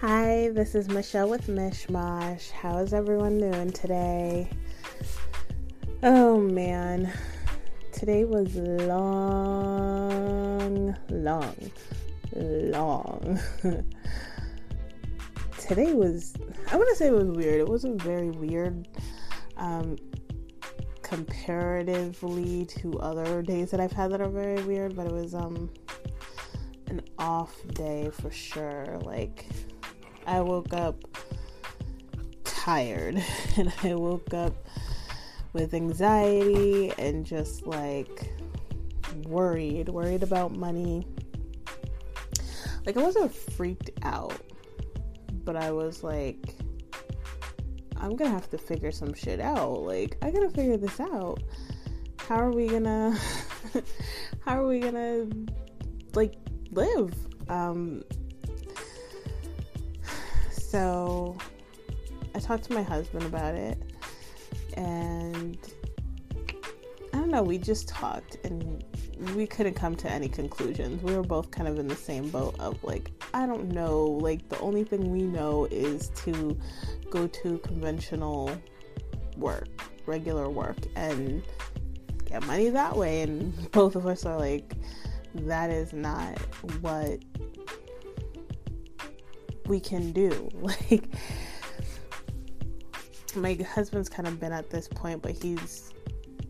Hi, this is Michelle with Mishmash. How is everyone doing today? Oh man, today was long, long, long. today was, I want to say it was weird. It wasn't very weird um, comparatively to other days that I've had that are very weird, but it was um, an off day for sure. Like, I woke up tired and I woke up with anxiety and just like worried, worried about money. Like I wasn't freaked out, but I was like I'm to have to figure some shit out. Like I got to figure this out. How are we to how are we to like live? Um so I talked to my husband about it and I don't know, we just talked and we couldn't come to any conclusions. We were both kind of in the same boat of like, I don't know, like the only thing we know is to go to conventional work, regular work, and get money that way. And both of us are like, that is not what we can do. Like, my husband's kind of been at this point, but he's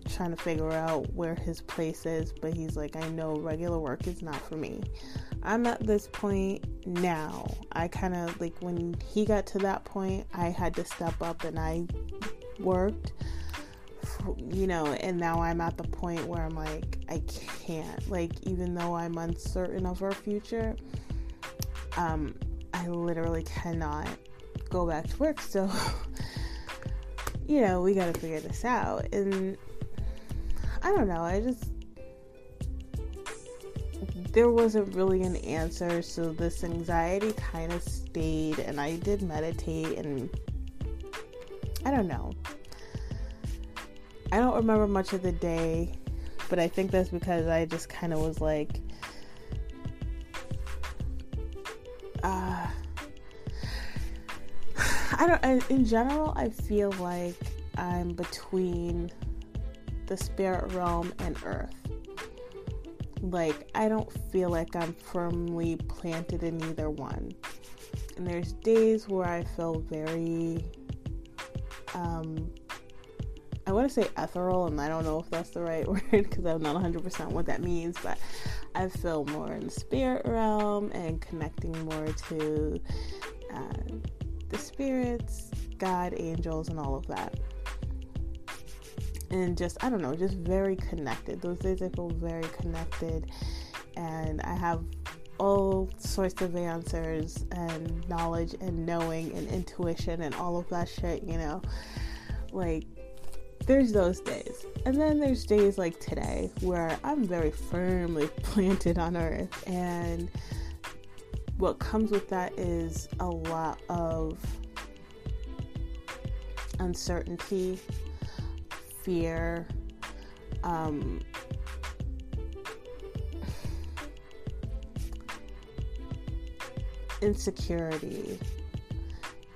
trying to figure out where his place is. But he's like, I know regular work is not for me. I'm at this point now. I kind of like when he got to that point, I had to step up and I worked, you know, and now I'm at the point where I'm like, I can't. Like, even though I'm uncertain of our future, um, I literally cannot go back to work. So, you know, we got to figure this out. And I don't know, I just. There wasn't really an answer, so this anxiety kind of stayed, and I did meditate, and I don't know. I don't remember much of the day, but I think that's because I just kind of was like, uh, I don't. I, in general, I feel like I'm between the spirit realm and earth. Like I don't feel like I'm firmly planted in either one. And there's days where I feel very um I want to say ethereal, and I don't know if that's the right word because I'm not 100% what that means, but I feel more in the spirit realm and connecting more to uh, the spirits, God, angels, and all of that. And just, I don't know, just very connected. Those days I feel very connected, and I have all sorts of answers and knowledge and knowing and intuition and all of that shit, you know. Like, there's those days. And then there's days like today where I'm very firmly planted on earth. And what comes with that is a lot of uncertainty, fear, um, insecurity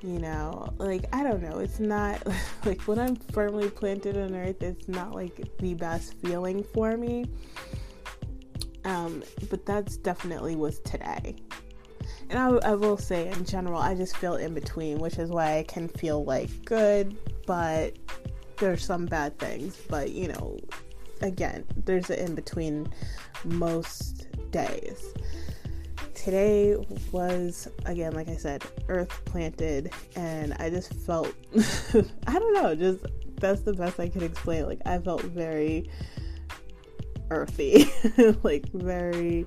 you know? Like i don't know. It's not like when i'm firmly planted on earth it's not like the best feeling for me. Um but that's definitely was today and I, I will say in general i just feel in between which is why i can feel like good but there's some bad things. But you know again there's an in between most days. Today was again like i said earth planted and i just felt i don't know just that's the best i can explain. Like i felt very earthy like very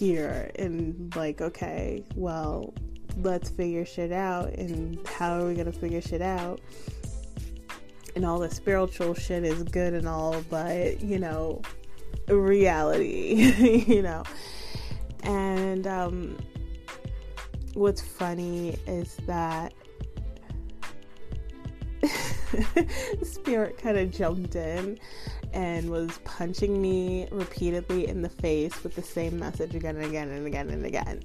here and like okay well let's figure shit out and how are we gonna figure shit out? And all the spiritual shit is good and all but you know reality you know? And um, what's funny is that spirit kind of jumped in and was punching me repeatedly in the face with the same message again and again and again and again.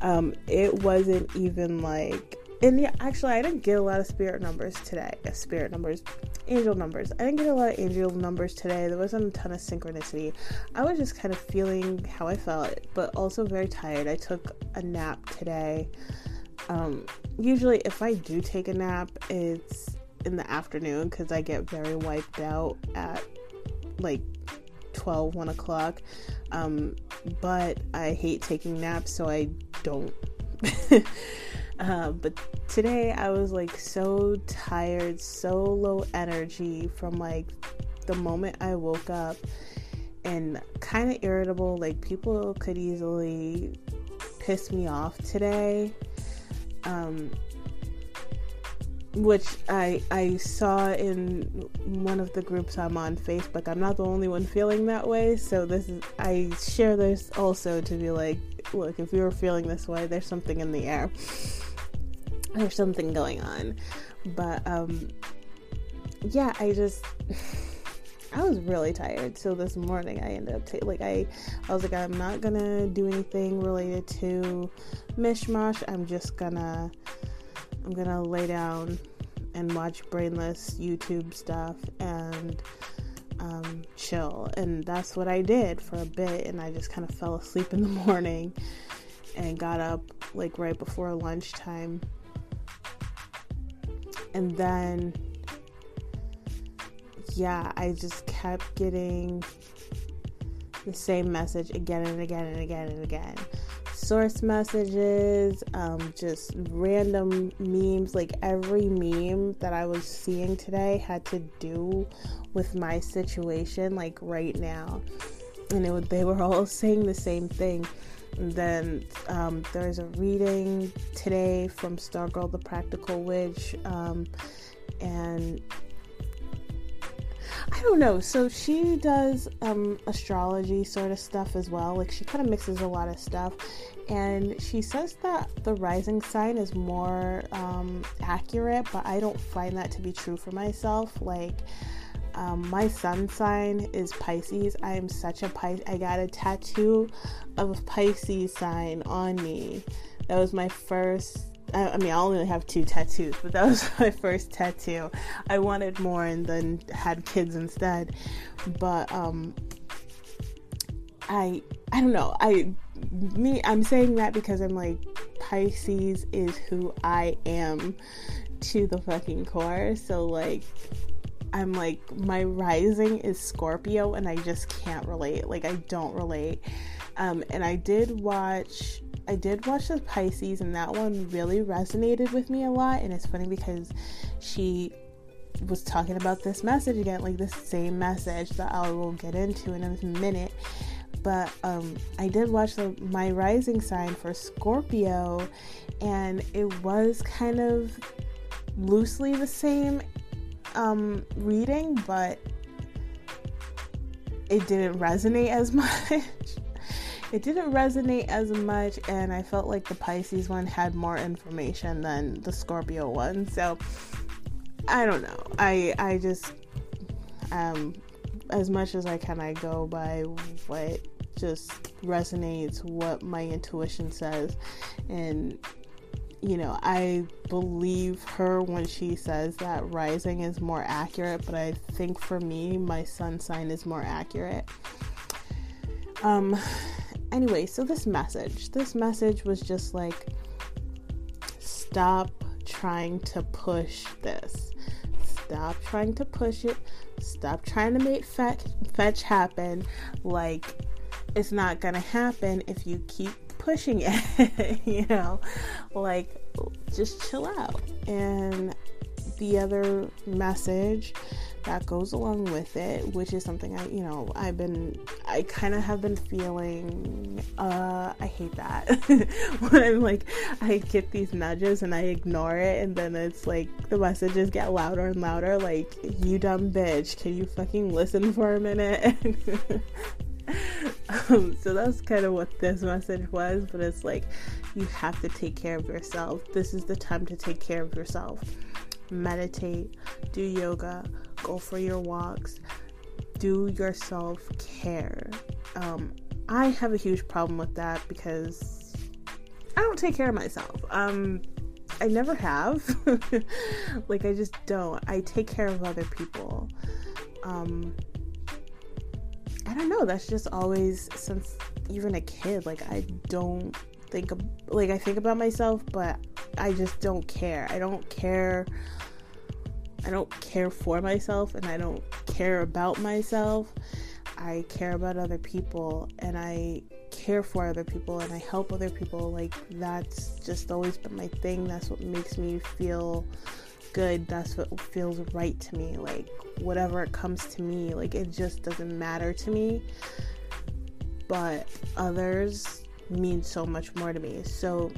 Um, it wasn't even like, and yeah, actually, I didn't get a lot of spirit numbers today. Spirit numbers, angel numbers. I didn't get a lot of angel numbers today. There wasn't a ton of synchronicity. I was just kind of feeling how I felt, but also very tired. I took a nap today. Um, usually, if I do take a nap, it's in the afternoon because I get very wiped out at like 12, 1 o'clock. Um, but I hate taking naps, so I don't. uh, but today I was like so tired, so low energy from like the moment I woke up and kind of irritable. Like people could easily piss me off today. Um, which I I saw in one of the groups I'm on Facebook. I'm not the only one feeling that way, so this is I share this also to be like, look, if you're feeling this way, there's something in the air. There's something going on. But um yeah, I just I was really tired. So this morning I ended up ta- like I I was like I'm not going to do anything related to mishmash. I'm just going to I'm gonna lay down and watch brainless YouTube stuff and um, chill. And that's what I did for a bit. And I just kind of fell asleep in the morning and got up like right before lunchtime. And then, yeah, I just kept getting the same message again and again and again and again source messages, um, just random memes. Like every meme that I was seeing today had to do with my situation, like right now. And it, they were all saying the same thing. And then um, there's a reading today from Stargirl the Practical Witch. Um, and I don't know. So she does um, astrology sort of stuff as well. Like she kind of mixes a lot of stuff and she says that the rising sign is more um, accurate, but I don't find that to be true for myself. Like, um, my sun sign is Pisces. I am such a Pisces. I got a tattoo of a Pisces sign on me. That was my first. I, mean, I only have two tattoos, but that was my first tattoo. I wanted more and then had kids instead. But um, I I don't know. I me I'm saying that because I'm like Pisces is who I am to the fucking core. So like I'm like my rising is Scorpio and I just can't relate. Like I don't relate. Um and I did watch I did watch the Pisces and that one really resonated with me a lot and it's funny because she was talking about this message again, like the same message that I will get into in a minute but um, I did watch the, my rising sign for Scorpio, and it was kind of loosely the same um, reading, but it didn't resonate as much. it didn't resonate as much, and I felt like the Pisces one had more information than the Scorpio one. So I don't know. I I just um as much as I can, I go by what just resonates, what my intuition says. And, you know, I believe her when she says that rising is more accurate, but I think for me, my sun sign is more accurate. Um, anyway, so this message, this message was just like, stop trying to push this. Stop trying to push it. Stop trying to make fetch, fetch happen. Like, it's not gonna happen if you keep pushing it, you know, like just chill out. And the other message that goes along with it, which is something I, you know, I've been, I kind of have been feeling, uh, I hate that when I'm like, I get these nudges and I ignore it, and then it's like the messages get louder and louder, like, you dumb bitch, can you fucking listen for a minute? um, so that's kind of what this message was, but it's like you have to take care of yourself. This is the time to take care of yourself. meditate, do yoga, go for your walks, do your self care. Um, I have a huge problem with that because I don't take care of myself. Um, I never have. like, I just don't. I take care of other people. Um, I don't know. That's just always since even a kid. Like, I don't think like I think about myself, but I just don't care. I don't care. I don't care for myself, and I don't care about myself. I care about other people, and I care for other people and I help other people. Like, that's just always been my thing. That's what makes me feel good. That's what feels right to me. Like, whatever comes to me, like, it just doesn't matter to me. But others mean so much more to me. So,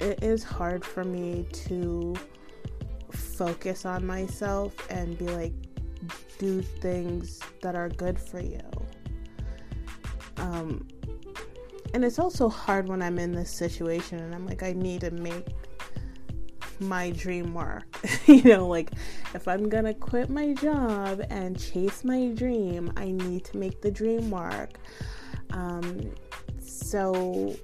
it is hard for me to focus on myself and be like, do things that are good for you. Um, and it's also hard when I'm in this situation and I'm like, I need to make my dream work. you know, like if I'm gonna quit my job and chase my dream, I need to make the dream work. Um, so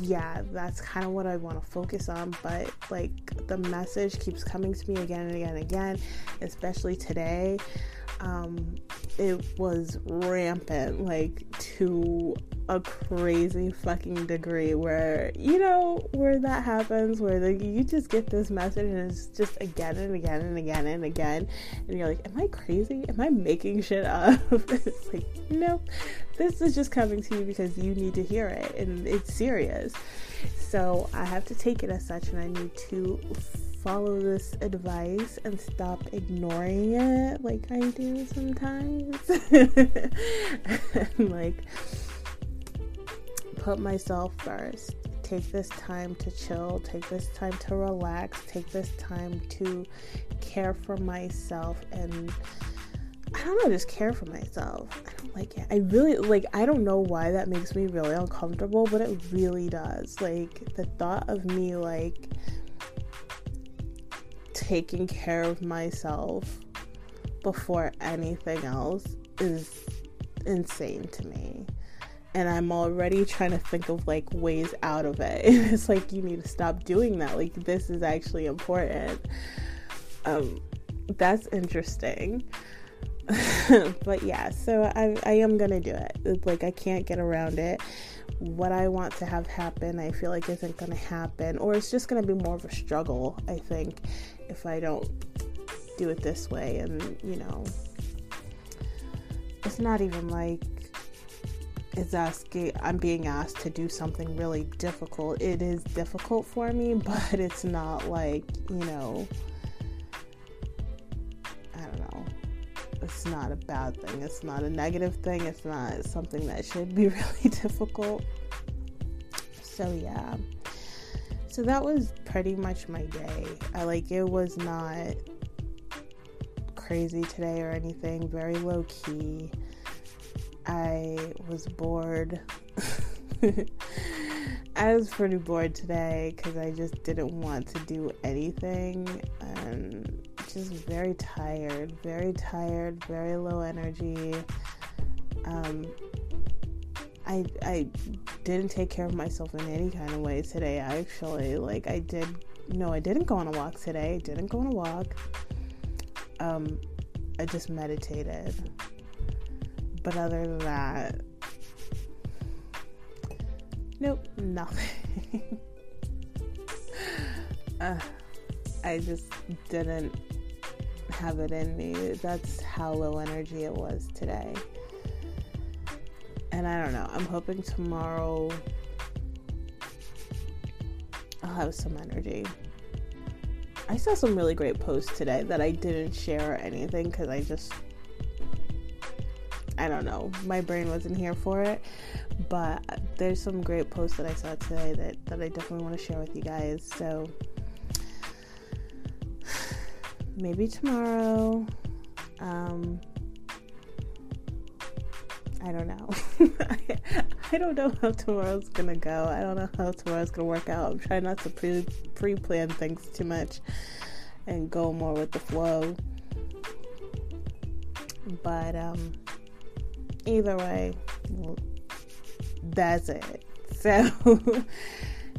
yeah, that's kind of what I want to focus on. But like the message keeps coming to me again and again and again, especially today. Um, it was rampant, like to a crazy fucking degree where you know where that happens where like you just get this message and it's just again and again and again and again and you're like am i crazy? Am i making shit up? It's like nope. This is just coming to you because you need to hear it and it's serious. So i have to take it as such and i need to follow this advice and stop ignoring it like I do sometimes. like put myself first. Take this time to chill, take this time to relax, take this time to care for myself and I don't know, just care for myself. I don't like it. I really like I don't know why that makes me really uncomfortable, but it really does. Like the thought of me like taking care of myself before anything else is insane to me and I'm already trying to think of like ways out of it. it's like you need to stop doing that. Like this is actually important. Um, that's interesting. but yeah, so I, I am gonna do it. like I can't get around it. What I want to have happen, I feel like isn't gonna happen, or it's just gonna be more of a struggle. I think if I don't do it this way, and you know, it's not even like is asking I'm being asked to do something really difficult. It is difficult for me, but it's not like, you know, I don't know. It's not a bad thing. It's not a negative thing. It's not something that should be really difficult. So yeah. So that was pretty much my day. I like it was not crazy today or anything, very low key I was bored. I was pretty bored today because I just didn't want to do anything and just very tired, very tired, very low energy. Um, I I didn't take care of myself in any kind of way today. Actually, like I did. No, I didn't go on a walk today. I didn't go on a walk. Um, I just meditated. But other than that, nope, nothing. uh, I just didn't have it in me. That's how low energy it was today. And I don't know. I'm hoping tomorrow I'll have some energy. I saw some really great posts today that I didn't share or anything because I just I don't know. My brain wasn't here for it. But there's some great posts that I saw today that, that I definitely want to share with you guys. So maybe tomorrow. Um, I don't know. I, don't know how tomorrow's gonna go. I don't know how tomorrow's gonna work out. I'm trying not to pre plan things too much and go more with the flow. But um, either way, that's it. So,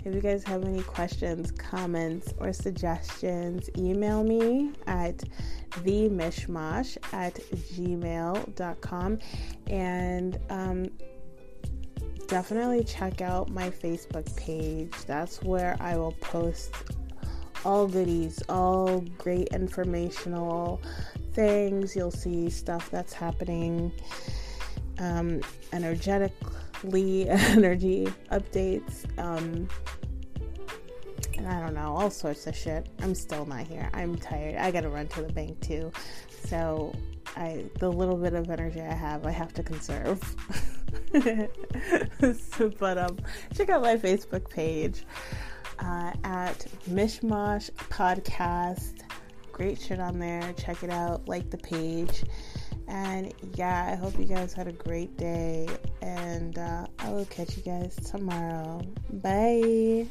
if you guys have any questions, comments, or suggestions, email me at themishmash at gmail.com and um, definitely check out my Facebook page. That's where I will post all goodies, all great informational things. You'll see stuff that's happening um, energetically, energy updates. Um, and I don't know, all sorts of shit. I'm still not here. I'm tired. I gotta run to the bank too. So I the little bit of energy I have, I have to conserve. so, but um, check out my Facebook page uh, at Mishmash Podcast. Great shit on there. Check it out. Like the page. And yeah, I hope you guys had a great day. And uh, I will catch you guys tomorrow. Bye.